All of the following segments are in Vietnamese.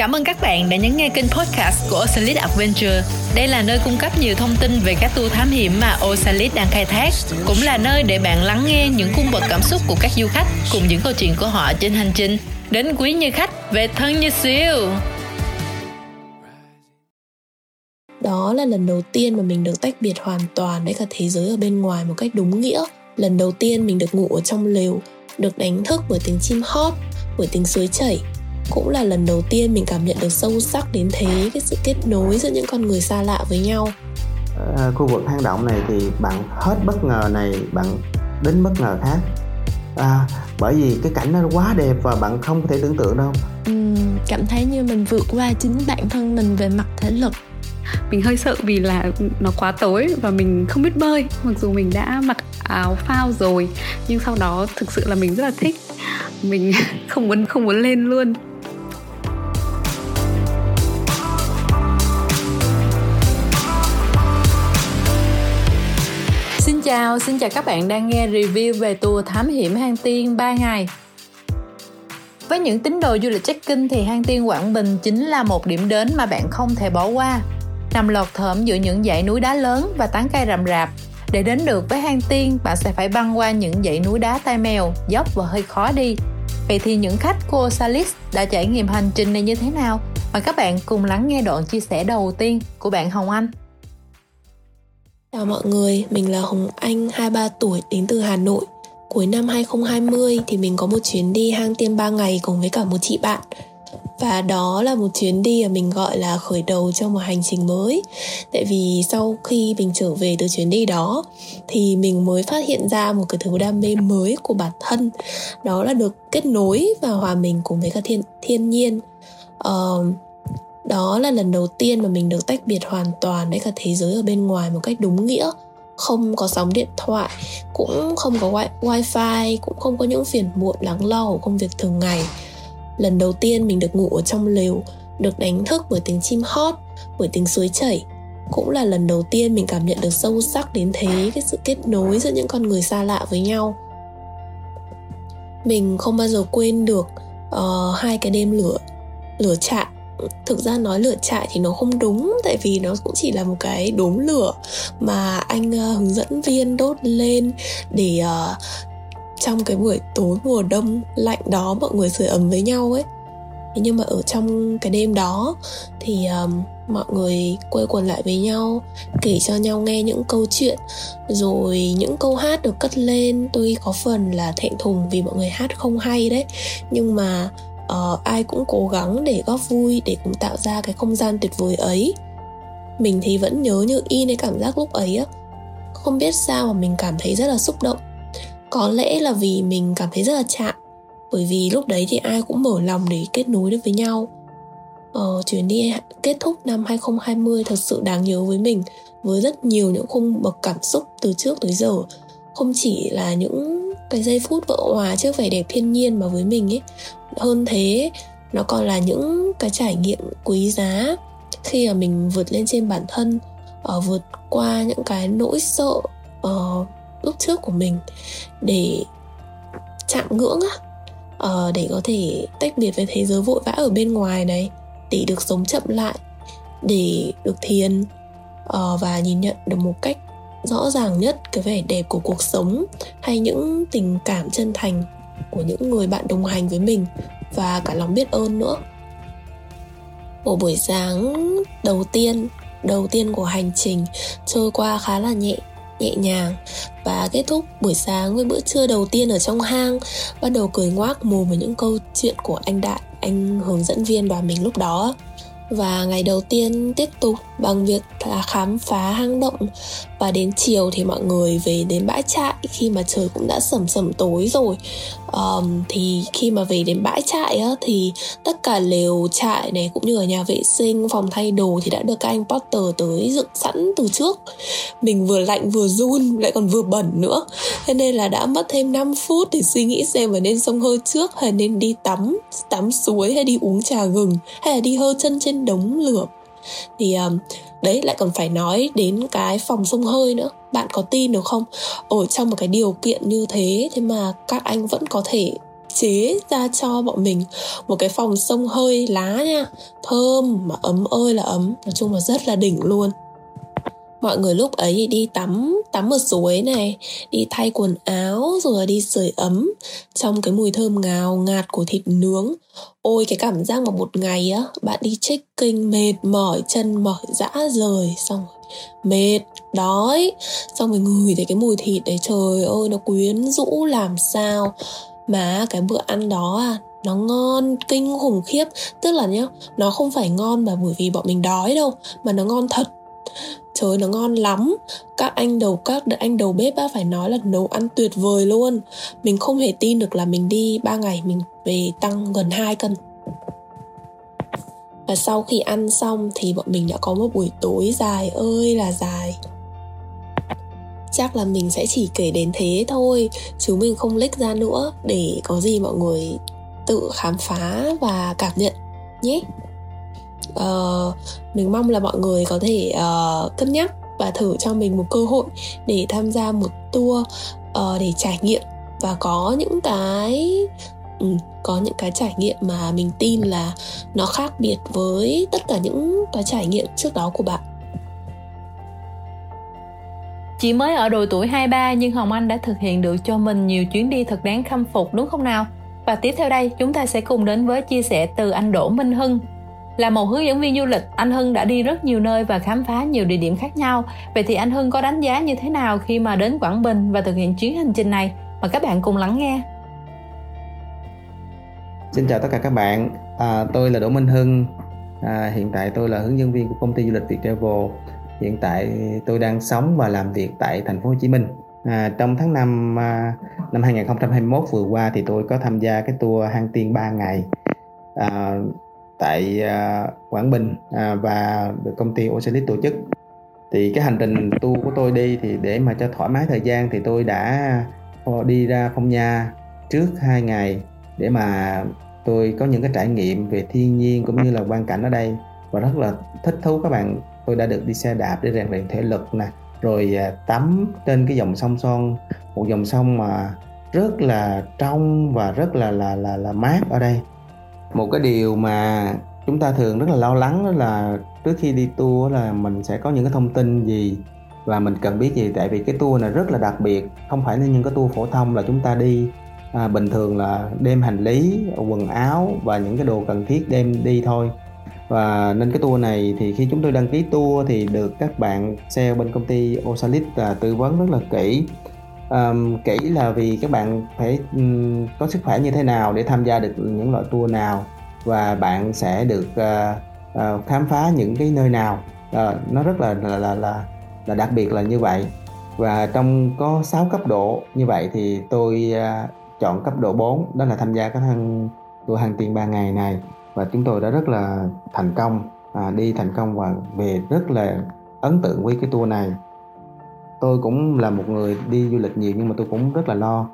Cảm ơn các bạn đã nhấn nghe kênh podcast của Osalit Adventure. Đây là nơi cung cấp nhiều thông tin về các tour thám hiểm mà Osalit đang khai thác, cũng là nơi để bạn lắng nghe những cung bậc cảm xúc của các du khách cùng những câu chuyện của họ trên hành trình đến quý như khách về thân như siêu. Đó là lần đầu tiên mà mình được tách biệt hoàn toàn với cả thế giới ở bên ngoài một cách đúng nghĩa. Lần đầu tiên mình được ngủ ở trong lều, được đánh thức bởi tiếng chim hót, bởi tiếng suối chảy cũng là lần đầu tiên mình cảm nhận được sâu sắc đến thế cái sự kết nối giữa những con người xa lạ với nhau. À, khu vực hang động này thì bạn hết bất ngờ này bạn đến bất ngờ khác. À, bởi vì cái cảnh nó quá đẹp và bạn không có thể tưởng tượng đâu. Uhm, cảm thấy như mình vượt qua chính bản thân mình về mặt thể lực. Mình hơi sợ vì là nó quá tối và mình không biết bơi mặc dù mình đã mặc áo phao rồi nhưng sau đó thực sự là mình rất là thích. Mình không muốn không muốn lên luôn chào, xin chào các bạn đang nghe review về tour thám hiểm hang tiên 3 ngày. Với những tín đồ du lịch check-in thì hang tiên Quảng Bình chính là một điểm đến mà bạn không thể bỏ qua. Nằm lọt thởm giữa những dãy núi đá lớn và tán cây rậm rạp, để đến được với hang tiên, bạn sẽ phải băng qua những dãy núi đá tai mèo, dốc và hơi khó đi. Vậy thì những khách của Salis đã trải nghiệm hành trình này như thế nào? Mời các bạn cùng lắng nghe đoạn chia sẻ đầu tiên của bạn Hồng Anh. Chào mọi người, mình là Hồng Anh, 23 tuổi, đến từ Hà Nội. Cuối năm 2020 thì mình có một chuyến đi hang tiên 3 ngày cùng với cả một chị bạn. Và đó là một chuyến đi mà mình gọi là khởi đầu cho một hành trình mới. Tại vì sau khi mình trở về từ chuyến đi đó thì mình mới phát hiện ra một cái thứ đam mê mới của bản thân. Đó là được kết nối và hòa mình cùng với cả thiên thiên nhiên. Uh, đó là lần đầu tiên mà mình được tách biệt hoàn toàn với cả thế giới ở bên ngoài một cách đúng nghĩa. Không có sóng điện thoại cũng không có wi- wifi cũng không có những phiền muộn lắng lo của công việc thường ngày. Lần đầu tiên mình được ngủ ở trong lều được đánh thức bởi tiếng chim hót bởi tiếng suối chảy. Cũng là lần đầu tiên mình cảm nhận được sâu sắc đến thế cái sự kết nối giữa những con người xa lạ với nhau. Mình không bao giờ quên được uh, hai cái đêm lửa lửa trại thực ra nói lửa trại thì nó không đúng tại vì nó cũng chỉ là một cái đốm lửa mà anh uh, hướng dẫn viên đốt lên để uh, trong cái buổi tối mùa đông lạnh đó mọi người sưởi ấm với nhau ấy. Thế nhưng mà ở trong cái đêm đó thì um, mọi người quây quần lại với nhau kể cho nhau nghe những câu chuyện rồi những câu hát được cất lên. Tôi có phần là thẹn thùng vì mọi người hát không hay đấy nhưng mà uh, ai cũng cố gắng để góp vui để cùng tạo ra cái không gian tuyệt vời ấy. Mình thì vẫn nhớ như in cái cảm giác lúc ấy á. Không biết sao mà mình cảm thấy rất là xúc động. Có lẽ là vì mình cảm thấy rất là chạm bởi vì lúc đấy thì ai cũng mở lòng để kết nối được với nhau. Ờ, chuyến đi kết thúc năm 2020 thật sự đáng nhớ với mình với rất nhiều những khung bậc cảm xúc từ trước tới giờ. Không chỉ là những cái giây phút vỡ hòa trước vẻ đẹp thiên nhiên mà với mình ấy. Hơn thế nó còn là những cái trải nghiệm quý giá khi mà mình vượt lên trên bản thân uh, vượt qua những cái nỗi sợ uh, lúc trước của mình để chạm ngưỡng á. Uh, để có thể tách biệt với thế giới vội vã ở bên ngoài này để được sống chậm lại để được thiền uh, và nhìn nhận được một cách rõ ràng nhất cái vẻ đẹp của cuộc sống hay những tình cảm chân thành của những người bạn đồng hành với mình và cả lòng biết ơn nữa. Một buổi sáng đầu tiên đầu tiên của hành trình trôi qua khá là nhẹ nhẹ nhàng và kết thúc buổi sáng với bữa trưa đầu tiên ở trong hang, bắt đầu cười ngoác mồm với những câu chuyện của anh đại, anh hướng dẫn viên đoàn mình lúc đó. Và ngày đầu tiên tiếp tục bằng việc là khám phá hang động và đến chiều thì mọi người về đến bãi trại. Khi mà trời cũng đã sầm sầm tối rồi. Um, thì khi mà về đến bãi trại á, thì tất cả lều trại này cũng như ở nhà vệ sinh phòng thay đồ thì đã được các anh Potter tới dựng sẵn từ trước. Mình vừa lạnh vừa run lại còn vừa bẩn nữa. Thế nên là đã mất thêm 5 phút để suy nghĩ xem là nên xông hơi trước hay nên đi tắm tắm suối hay đi uống trà gừng hay là đi hơ chân trên đống lửa thì um, đấy lại còn phải nói đến cái phòng sông hơi nữa. Bạn có tin được không? Ở trong một cái điều kiện như thế thế mà các anh vẫn có thể chế ra cho bọn mình một cái phòng sông hơi lá nha. Thơm mà ấm ơi là ấm. Nói chung là rất là đỉnh luôn mọi người lúc ấy đi tắm tắm ở suối này, đi thay quần áo, rồi đi sưởi ấm trong cái mùi thơm ngào ngạt của thịt nướng. Ôi, cái cảm giác mà một ngày á, bạn đi trekking mệt mỏi, chân mỏi dã rời, xong rồi mệt đói, xong rồi ngửi thấy cái mùi thịt đấy, trời ơi, nó quyến rũ làm sao. Mà cái bữa ăn đó à nó ngon, kinh khủng khiếp. Tức là nhá, nó không phải ngon mà bởi vì bọn mình đói đâu, mà nó ngon thật trời, nó ngon lắm. Các anh đầu, các anh đầu bếp á, phải nói là nấu ăn tuyệt vời luôn. Mình không hề tin được là mình đi 3 ngày mình về tăng gần 2 cân. Và sau khi ăn xong thì bọn mình đã có một buổi tối dài ơi là dài. Chắc là mình sẽ chỉ kể đến thế thôi, chứ mình không lích ra nữa để có gì mọi người tự khám phá và cảm nhận nhé uh, mình mong là mọi người có thể uh, cân nhắc và thử cho mình một cơ hội để tham gia một tour uh, để trải nghiệm và có những cái um, có những cái trải nghiệm mà mình tin là nó khác biệt với tất cả những cái trải nghiệm trước đó của bạn Chỉ mới ở độ tuổi 23 nhưng Hồng Anh đã thực hiện được cho mình nhiều chuyến đi thật đáng khâm phục đúng không nào? Và tiếp theo đây chúng ta sẽ cùng đến với chia sẻ từ anh Đỗ Minh Hưng. Là một hướng dẫn viên du lịch, anh Hưng đã đi rất nhiều nơi và khám phá nhiều địa điểm khác nhau. Vậy thì anh Hưng có đánh giá như thế nào khi mà đến Quảng Bình và thực hiện chuyến hành trình này? Mời các bạn cùng lắng nghe. Xin chào tất cả các bạn, à, tôi là Đỗ Minh Hưng. À, hiện tại tôi là hướng dẫn viên của công ty du lịch Việt Travel. Hiện tại tôi đang sống và làm việc tại thành phố Hồ Chí Minh. À, trong tháng 5 à, năm 2021 vừa qua thì tôi có tham gia cái tour hang tiên 3 ngày à, tại à, Quảng Bình à, và được công ty Oceanic tổ chức. Thì cái hành trình tour của tôi đi thì để mà cho thoải mái thời gian thì tôi đã ờ, đi ra Phong Nha trước 2 ngày để mà tôi có những cái trải nghiệm về thiên nhiên cũng như là quan cảnh ở đây. Và rất là thích thú các bạn. Tôi đã được đi xe đạp để rèn luyện thể lực nè, rồi à, tắm trên cái dòng sông son, một dòng sông mà rất là trong và rất là là là là mát ở đây một cái điều mà chúng ta thường rất là lo lắng đó là trước khi đi tour là mình sẽ có những cái thông tin gì và mình cần biết gì? Tại vì cái tour này rất là đặc biệt không phải là những cái tour phổ thông là chúng ta đi à, bình thường là đem hành lý quần áo và những cái đồ cần thiết đem đi thôi. Và nên cái tour này thì khi chúng tôi đăng ký tour thì được các bạn sale bên công ty Osalit là tư vấn rất là kỹ um, kỹ là vì các bạn phải um, có sức khỏe như thế nào để tham gia được những loại tour nào và bạn sẽ được uh, uh, khám phá những cái nơi nào. Uh, nó rất là là, là là là đặc biệt là như vậy. Và trong có 6 cấp độ như vậy thì tôi uh, chọn cấp độ 4 đó là tham gia cái thăng tour hàng tiền 3 ngày này. Và chúng tôi đã rất là thành công à, đi thành công và về rất là ấn tượng với cái tour này tôi cũng là một người đi du lịch nhiều nhưng mà tôi cũng rất là lo.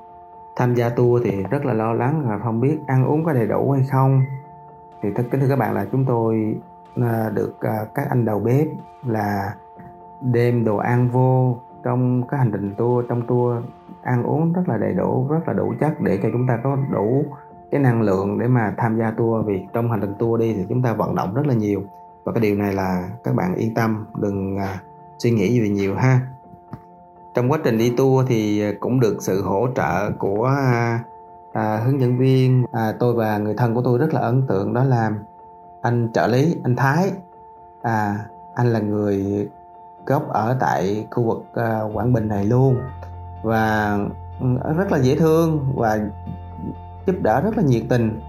Tham gia tour thì rất là lo lắng là không biết ăn uống có đầy đủ hay không. Thì thật kính thưa các bạn là chúng tôi à, được à, các anh đầu bếp là đem đồ ăn vô trong cái hành trình tour, trong tour ăn uống rất là đầy đủ, rất là đủ chất để cho chúng ta có đủ cái năng lượng để mà tham gia tour. Vì trong hành trình tour đi thì chúng ta vận động rất là nhiều. Và cái điều này là các bạn yên tâm, đừng à, suy nghĩ gì nhiều ha trong quá trình đi tour thì cũng được sự hỗ trợ của à, à, hướng dẫn viên. À, tôi và người thân của tôi rất là ấn tượng đó là anh trợ lý anh Thái. À, anh là người gốc ở tại khu vực à, Quảng Bình này luôn và ừ, rất là dễ thương và giúp đỡ rất là nhiệt tình.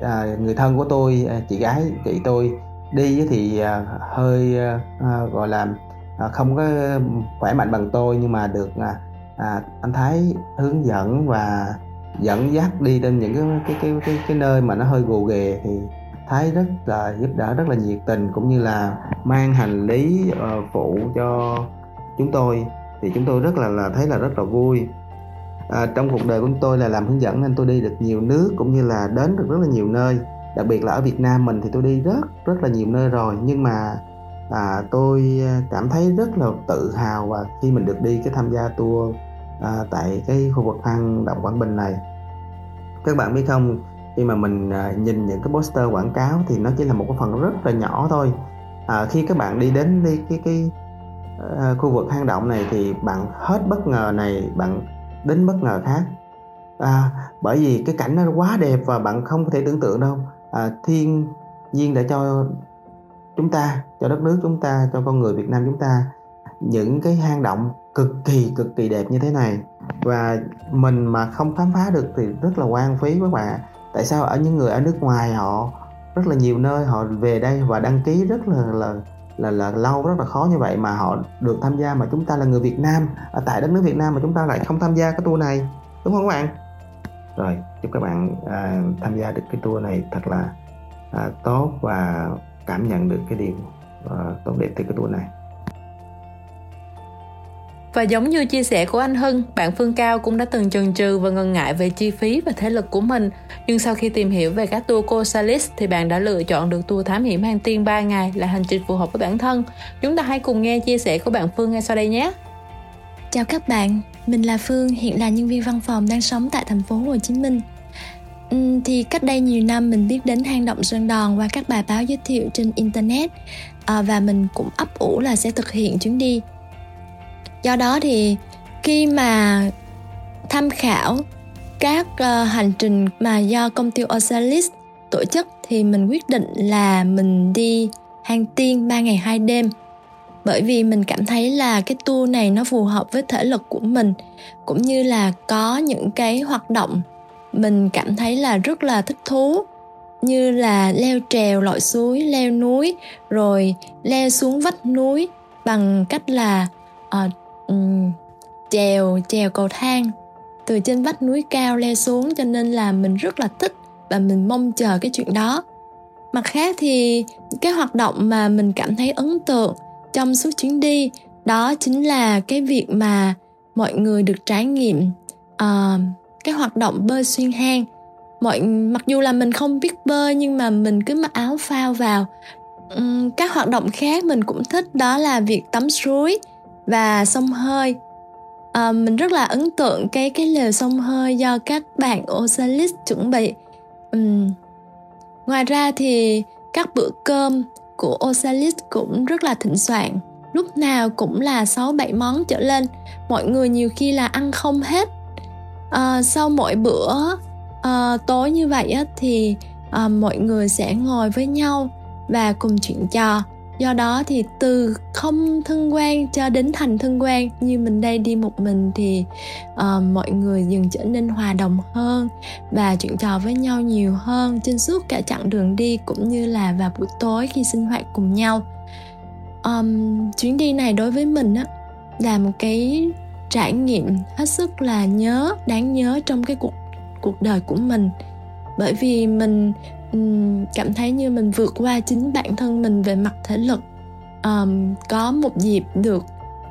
À, người thân của tôi à, chị gái chị tôi đi thì à, hơi à, à gọi là à, không có khỏe mạnh bằng tôi nhưng mà được à, à, anh Thái hướng dẫn và dẫn dắt đi đến những cái cái cái cái, cái nơi mà nó hơi gồ ghề thì Thái rất là giúp đỡ rất là nhiệt tình cũng như là mang hành lý uh, phụ cho chúng tôi. Thì chúng tôi rất là là thấy là rất là vui. À, trong cuộc đời của tôi là làm hướng dẫn nên tôi đi được nhiều nước cũng như là đến được rất là nhiều nơi. Đặc biệt là ở Việt Nam mình thì tôi đi rất rất là nhiều nơi rồi nhưng mà à, tôi à, cảm thấy rất là tự hào và khi mình được đi cái tham gia tour à, tại cái khu vực hang động Quảng Bình này. Các bạn biết không khi mà mình à, nhìn những cái poster quảng cáo thì nó chỉ là một cái phần rất là nhỏ thôi. À, khi các bạn đi đến đi cái cái à, khu vực hang động này thì bạn hết bất ngờ này bạn đến bất ngờ khác. À, bởi vì cái cảnh nó quá đẹp và bạn không có thể tưởng tượng đâu. À, thiên nhiên đã cho chúng ta cho đất nước chúng ta cho con người Việt Nam chúng ta những cái hang động cực kỳ cực kỳ đẹp như thế này. Và mình mà không khám phá được thì rất là quan phí các bạn. Tại sao? Ở những người ở nước ngoài họ rất là nhiều nơi họ về đây và đăng ký rất là là là là lâu rất là khó như vậy mà họ được tham gia mà chúng ta là người Việt Nam ở tại đất nước Việt Nam mà chúng ta lại không tham gia cái tour này. Đúng không các bạn? Rồi chúc các bạn à, tham gia được cái tour này thật là à, tốt và cảm nhận được cái điều à, tốt đẹp từ cái tour này và giống như chia sẻ của anh Hưng, bạn Phương Cao cũng đã từng chần chừ và ngần ngại về chi phí và thể lực của mình. Nhưng sau khi tìm hiểu về các tour Cosalis thì bạn đã lựa chọn được tour thám hiểm hang tiên 3 ngày là hành trình phù hợp với bản thân. Chúng ta hãy cùng nghe chia sẻ của bạn Phương ngay sau đây nhé. Chào các bạn, mình là Phương, hiện là nhân viên văn phòng đang sống tại thành phố Hồ Chí Minh. Ừ, thì cách đây nhiều năm mình biết đến hang động Sơn Đòn qua các bài báo giới thiệu trên internet. À, và mình cũng ấp ủ là sẽ thực hiện chuyến đi. Do đó thì khi mà tham khảo các uh, hành trình mà do công ty Osalis tổ chức thì mình quyết định là mình đi hang tiên 3 ngày 2 đêm. Bởi vì mình cảm thấy là cái tour này nó phù hợp với thể lực của mình cũng như là có những cái hoạt động mình cảm thấy là rất là thích thú như là leo trèo lội suối leo núi rồi leo xuống vách núi bằng cách là ờ, uh, um, trèo trèo cầu thang từ trên vách núi cao leo xuống. Cho nên là mình rất là thích và mình mong chờ cái chuyện đó. Mặt khác thì cái hoạt động mà mình cảm thấy ấn tượng trong suốt chuyến đi đó chính là cái việc mà mọi người được trải nghiệm uh, cái hoạt động bơi xuyên hang. Mọi mặc dù là mình không biết bơi nhưng mà mình cứ mặc áo phao vào. Các hoạt động khác mình cũng thích đó là việc tắm suối và sông hơi. À, mình rất là ấn tượng cái cái lều sông hơi do các bạn Osalis chuẩn bị. Uhm. ngoài ra thì các bữa cơm của Osalis cũng rất là thịnh soạn. Lúc nào cũng là 6 7 món trở lên. Mọi người nhiều khi là ăn không hết à, sau mỗi bữa à, tối như vậy á, thì à, mọi người sẽ ngồi với nhau và cùng chuyện trò. Do đó thì từ không thân quen cho đến thành thân quen như mình đây đi một mình thì uh, mọi người dần trở nên hòa đồng hơn và chuyện trò với nhau nhiều hơn trên suốt cả chặng đường đi cũng như là vào buổi tối khi sinh hoạt cùng nhau. Um, chuyến đi này đối với mình á là một cái trải nghiệm hết sức là nhớ đáng nhớ trong cái cuộc cuộc đời của mình. Bởi vì mình cảm thấy như mình vượt qua chính bản thân mình về mặt thể lực. Um, có một dịp được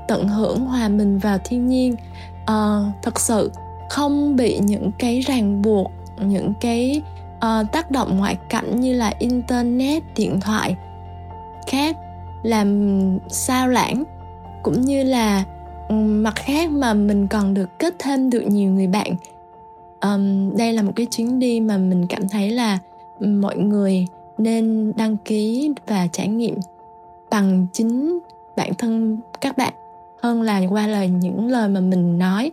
tận hưởng hòa mình vào thiên nhiên. Uh, thật sự không bị những cái ràng buộc những cái uh, tác động ngoại cảnh như là internet điện thoại khác làm sao lãng cũng như là mặt khác mà mình còn được kết thêm được nhiều người bạn. Um, đây là một cái chuyến đi mà mình cảm thấy là mọi người nên đăng ký và trải nghiệm bằng chính bản thân các bạn hơn là qua lời những lời mà mình nói.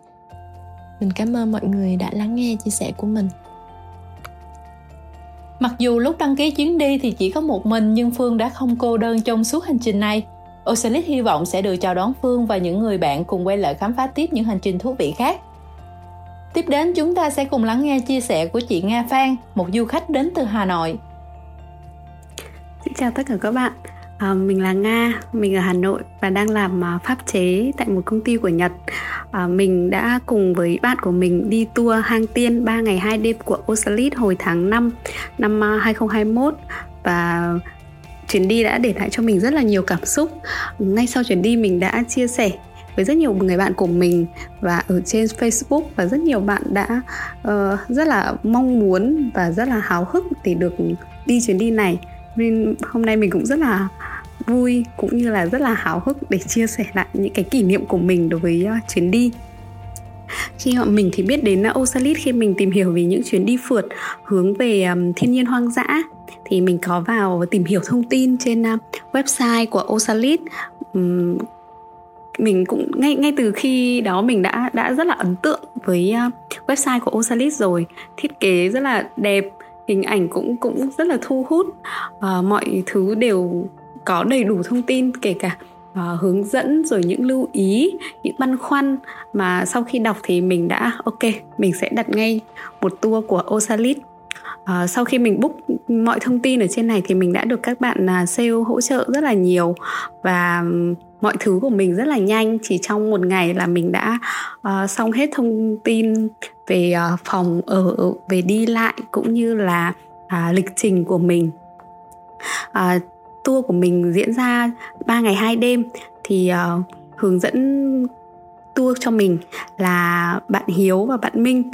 Mình cảm ơn mọi người đã lắng nghe chia sẻ của mình. Mặc dù lúc đăng ký chuyến đi thì chỉ có một mình nhưng Phương đã không cô đơn trong suốt hành trình này. Oceanic hy vọng sẽ được chào đón Phương và những người bạn cùng quay lại khám phá tiếp những hành trình thú vị khác. Tiếp đến chúng ta sẽ cùng lắng nghe chia sẻ của chị Nga Phan, một du khách đến từ Hà Nội. Xin chào tất cả các bạn. À, mình là Nga, mình ở Hà Nội và đang làm à, pháp chế tại một công ty của Nhật. À, mình đã cùng với bạn của mình đi tour hang tiên 3 ngày 2 đêm của Osalit hồi tháng 5 năm 2021 à, và chuyến đi đã để lại cho mình rất là nhiều cảm xúc. Ngay sau chuyến đi mình đã chia sẻ với rất nhiều người bạn của mình và ở trên Facebook và rất nhiều bạn đã uh, rất là mong muốn và rất là háo hức để được đi chuyến đi này. Nên hôm nay mình cũng rất là vui cũng như là rất là háo hức để chia sẻ lại những cái kỷ niệm của mình đối với uh, chuyến đi. Khi họ mình thì biết đến Osalit khi mình tìm hiểu về những chuyến đi phượt hướng về um, thiên nhiên hoang dã thì mình có vào tìm hiểu thông tin trên à, website của Osalit. Um, mình cũng ngay ngay từ khi đó mình đã đã rất là ấn tượng với à, website của Osalit rồi. Thiết kế rất là đẹp hình ảnh cũng cũng rất là thu hút. Uh, mọi thứ đều có đầy đủ thông tin kể cả uh, hướng dẫn rồi những lưu ý những băn khoăn. Mà sau khi đọc thì mình đã ok mình sẽ đặt ngay một tour của Osalit à, sau khi mình book mọi thông tin ở trên này thì mình đã được các bạn uh, sale hỗ trợ rất là nhiều và mọi thứ của mình rất là nhanh. Chỉ trong một ngày là mình đã uh, xong hết thông tin về uh, phòng ở về đi lại cũng như là uh, lịch trình của mình. Uh, tour của mình diễn ra 3 ngày 2 đêm thì uh, hướng dẫn tour cho mình là bạn Hiếu và bạn Minh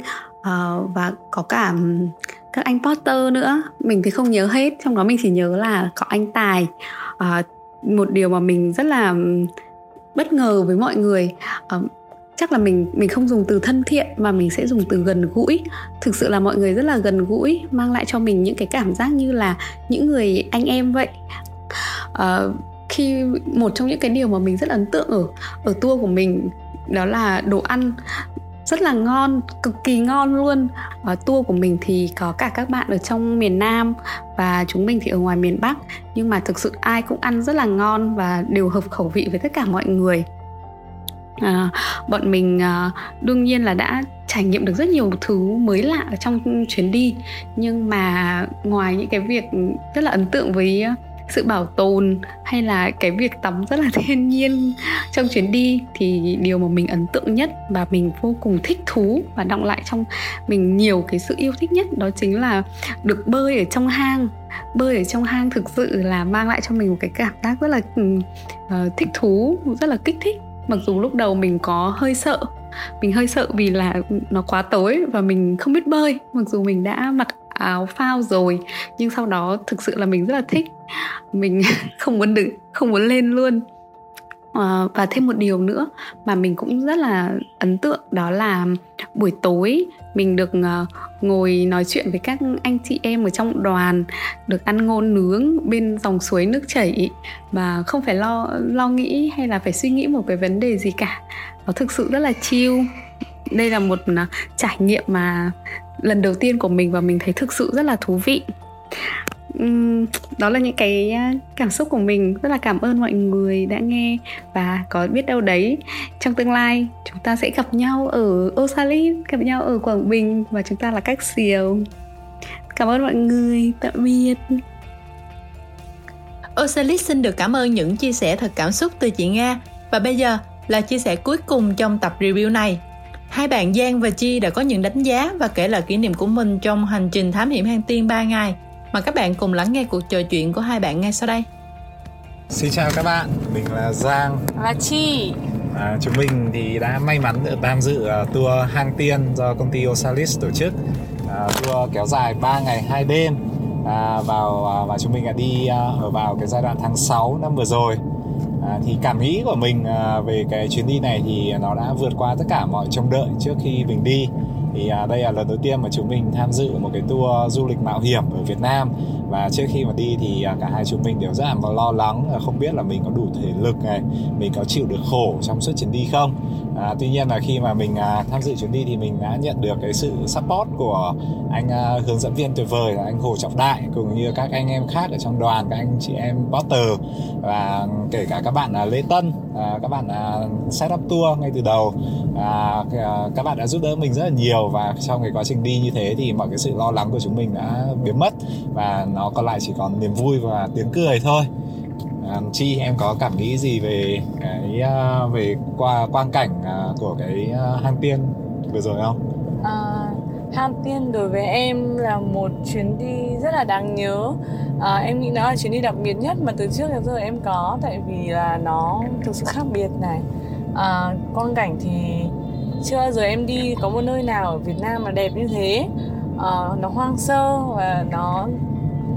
uh, và có cả các anh Potter nữa. Mình thì không nhớ hết trong đó mình chỉ nhớ là có anh Tài. Uh, một điều mà mình rất là bất ngờ với mọi người uh, chắc là mình mình không dùng từ thân thiện mà mình sẽ dùng từ gần gũi. Thực sự là mọi người rất là gần gũi mang lại cho mình những cái cảm giác như là những người anh em vậy. Uh, khi một trong những cái điều mà mình rất ấn tượng ở ở tour của mình đó là đồ ăn rất là ngon cực kỳ ngon luôn. Ở tour của mình thì có cả các bạn ở trong miền Nam và chúng mình thì ở ngoài miền Bắc. Nhưng mà thực sự ai cũng ăn rất là ngon và đều hợp khẩu vị với tất cả mọi người. À, bọn mình à, đương nhiên là đã trải nghiệm được rất nhiều thứ mới lạ ở trong chuyến đi. Nhưng mà ngoài những cái việc rất là ấn tượng với sự bảo tồn hay là cái việc tắm rất là thiên nhiên trong chuyến đi thì điều mà mình ấn tượng nhất và mình vô cùng thích thú và động lại trong mình nhiều cái sự yêu thích nhất đó chính là được bơi ở trong hang. Bơi ở trong hang thực sự là mang lại cho mình một cái cảm giác rất là uh, thích thú rất là kích thích. Mặc dù lúc đầu mình có hơi sợ mình hơi sợ vì là nó quá tối và mình không biết bơi mặc dù mình đã mặc áo phao rồi. Nhưng sau đó thực sự là mình rất là thích. Mình không muốn đứng không muốn lên luôn. À, và thêm một điều nữa mà mình cũng rất là ấn tượng đó là buổi tối mình được uh, ngồi nói chuyện với các anh chị em ở trong đoàn được ăn ngôn nướng bên dòng suối nước chảy. Mà không phải lo lo nghĩ hay là phải suy nghĩ một cái vấn đề gì cả. Nó thực sự rất là chill đây là một à, trải nghiệm mà lần đầu tiên của mình và mình thấy thực sự rất là thú vị. Đó là những cái à, cảm xúc của mình. Rất là cảm ơn mọi người đã nghe và có biết đâu đấy, trong tương lai chúng ta sẽ gặp nhau ở Osalit, gặp nhau ở Quảng Bình và chúng ta là các siêu cảm ơn mọi người, tạm biệt. Osalit xin được cảm ơn những chia sẻ thật cảm xúc từ chị Nga. Và bây giờ là chia sẻ cuối cùng trong tập review này. Hai bạn Giang và Chi đã có những đánh giá và kể lại kỷ niệm của mình trong hành trình thám hiểm hang tiên 3 ngày. Mà các bạn cùng lắng nghe cuộc trò chuyện của hai bạn ngay sau đây. Xin chào các bạn, mình là Giang. Và Chi. À, Chúng mình thì đã may mắn được tham dự uh, tour hang tiên do công ty Osalis tổ chức. Uh, Tour kéo dài 3 ngày 2 đêm. À, vào uh, và chúng mình đã đi uh, ở vào cái giai đoạn tháng 6 năm vừa rồi à, thì cảm nghĩ của mình à, về cái chuyến đi này thì nó đã vượt qua tất cả mọi trông đợi trước khi mình đi. Thì à, đây là lần đầu tiên mà chúng mình tham dự một cái tour du lịch mạo hiểm ở Việt Nam và trước khi mà đi thì à, cả hai chúng mình đều rất là lo lắng à, không biết là mình có đủ thể lực này mình có chịu được khổ trong suốt chuyến đi không. À, tuy nhiên là khi mà mình à, tham dự chuyến đi thì mình đã nhận được cái sự support của anh à, hướng dẫn viên tuyệt vời là anh Hồ Trọng Đại cùng như các anh em khác ở trong đoàn các anh chị em Potter và kể cả các bạn à, Lê Tân à, các bạn à, set up tour ngay từ đầu. À, à, các bạn đã giúp đỡ mình rất là nhiều và trong cái quá trình đi như thế thì mọi cái sự lo lắng của chúng mình đã biến mất. Và nó còn lại chỉ còn niềm vui và tiếng cười thôi. À, chi em có cảm nghĩ gì về cái uh, về qua quang cảnh uh, của cái uh, hang tiên vừa rồi không? À, hang tiên đối với em là một chuyến đi rất là đáng nhớ. À, em nghĩ nó là chuyến đi đặc biệt nhất mà từ trước đến giờ em có tại vì là nó thực sự khác biệt này. À, quang cảnh thì chưa bao giờ em đi có một nơi nào ở Việt Nam mà đẹp như thế. Uh, nó hoang sơ và nó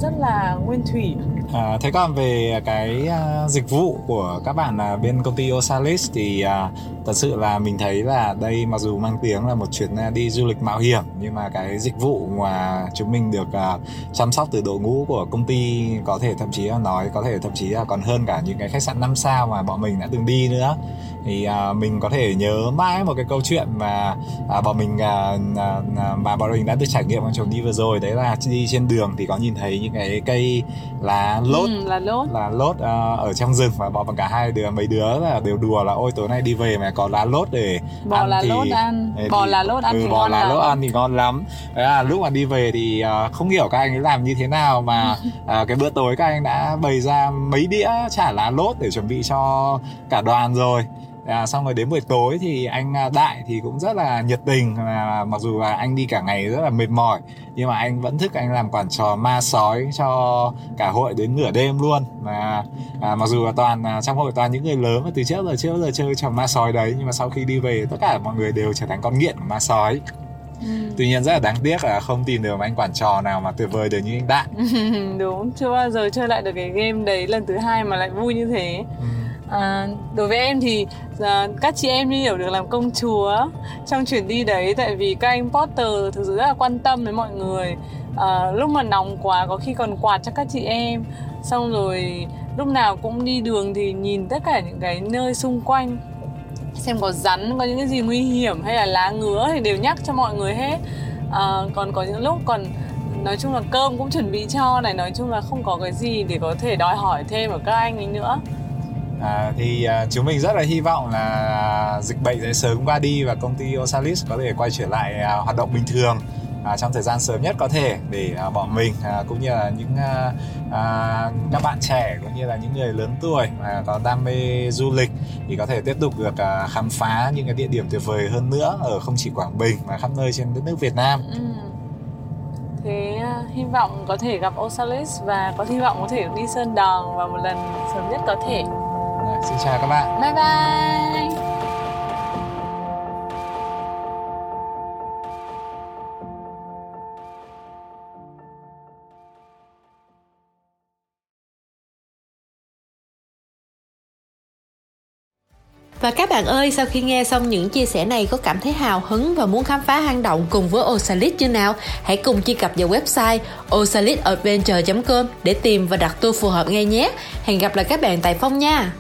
rất là nguyên thủy. À, thế còn về cái uh, dịch vụ của các bạn uh, bên công ty Osalis thì uh, thật sự là mình thấy là đây mặc dù mang tiếng là một chuyến uh, đi du lịch mạo hiểm nhưng mà cái dịch vụ mà chúng mình được uh, chăm sóc từ đội ngũ của công ty có thể thậm chí là nói có thể thậm chí là còn hơn cả những cái khách sạn 5 sao mà bọn mình đã từng đi nữa thì à, mình có thể nhớ mãi một cái câu chuyện mà à, bọn mình à, à, mà bọn mình đã được trải nghiệm trong trường đi vừa rồi. Đấy là đi trên đường thì có nhìn thấy những cái cây lá lốt ừ, là lốt. là lốt à, ở trong rừng và bọn cả hai đứa mấy đứa là đều đùa là ôi tối nay đi về mà có lá lốt để bò ăn lá thì lốt ăn. Bò thì, lá lốt ăn ừ, thì bò ngon lá lắm. lốt ăn thì ngon lắm. Đấy là lúc mà đi về thì uh, không hiểu các anh ấy làm như thế nào mà uh, cái bữa tối các anh đã bày ra mấy đĩa chả lá lốt để chuẩn bị cho cả đoàn rồi à, xong rồi đến buổi tối thì anh à, đại thì cũng rất là nhiệt tình là mặc dù là anh đi cả ngày rất là mệt mỏi nhưng mà anh vẫn thức anh làm quản trò ma sói cho cả hội đến nửa đêm luôn. Mà à, mặc dù là toàn à, trong hội toàn những người lớn mà từ trước giờ chưa bao giờ chơi trò ma sói đấy nhưng mà sau khi đi về tất cả mọi người đều trở thành con nghiện của ma sói. Ừ. Tuy nhiên rất là đáng tiếc là không tìm được anh quản trò nào mà tuyệt vời được như anh Đại. Đúng, chưa bao giờ chơi lại được cái game đấy lần thứ hai mà lại vui như thế. Ừ À, đối với em thì à, các chị em đi hiểu được làm công chúa trong chuyến đi đấy tại vì các anh Potter thực sự rất là quan tâm đến mọi người. À, lúc mà nóng quá có khi còn quạt cho các chị em. Xong rồi lúc nào cũng đi đường thì nhìn tất cả những cái nơi xung quanh xem có rắn có những cái gì nguy hiểm hay là lá ngứa thì đều nhắc cho mọi người hết. À, còn có những lúc còn nói chung là cơm cũng chuẩn bị cho này nói chung là không có cái gì để có thể đòi hỏi thêm ở các anh ấy nữa. À, thì à, chúng mình rất là hy vọng là dịch bệnh sẽ sớm qua đi và công ty Osalis có thể quay trở lại à, hoạt động bình thường à, trong thời gian sớm nhất có thể để à, bọn mình à, cũng như là những à, à, các bạn trẻ cũng như là những người lớn tuổi mà có đam mê du lịch thì có thể tiếp tục được à, khám phá những cái địa điểm tuyệt vời hơn nữa ở không chỉ Quảng Bình mà khắp nơi trên đất nước Việt Nam. Ừ. Thế à, hy vọng có thể gặp Osalis và có hy vọng có thể đi Sơn Đòn vào một lần sớm nhất có thể. Xin chào các bạn. Bye bye. Và các bạn ơi, sau khi nghe xong những chia sẻ này có cảm thấy hào hứng và muốn khám phá hang động cùng với Osalit chưa nào? Hãy cùng truy cập vào website osalitadventure.com để tìm và đặt tour phù hợp ngay nhé. Hẹn gặp lại các bạn tại Phong nha!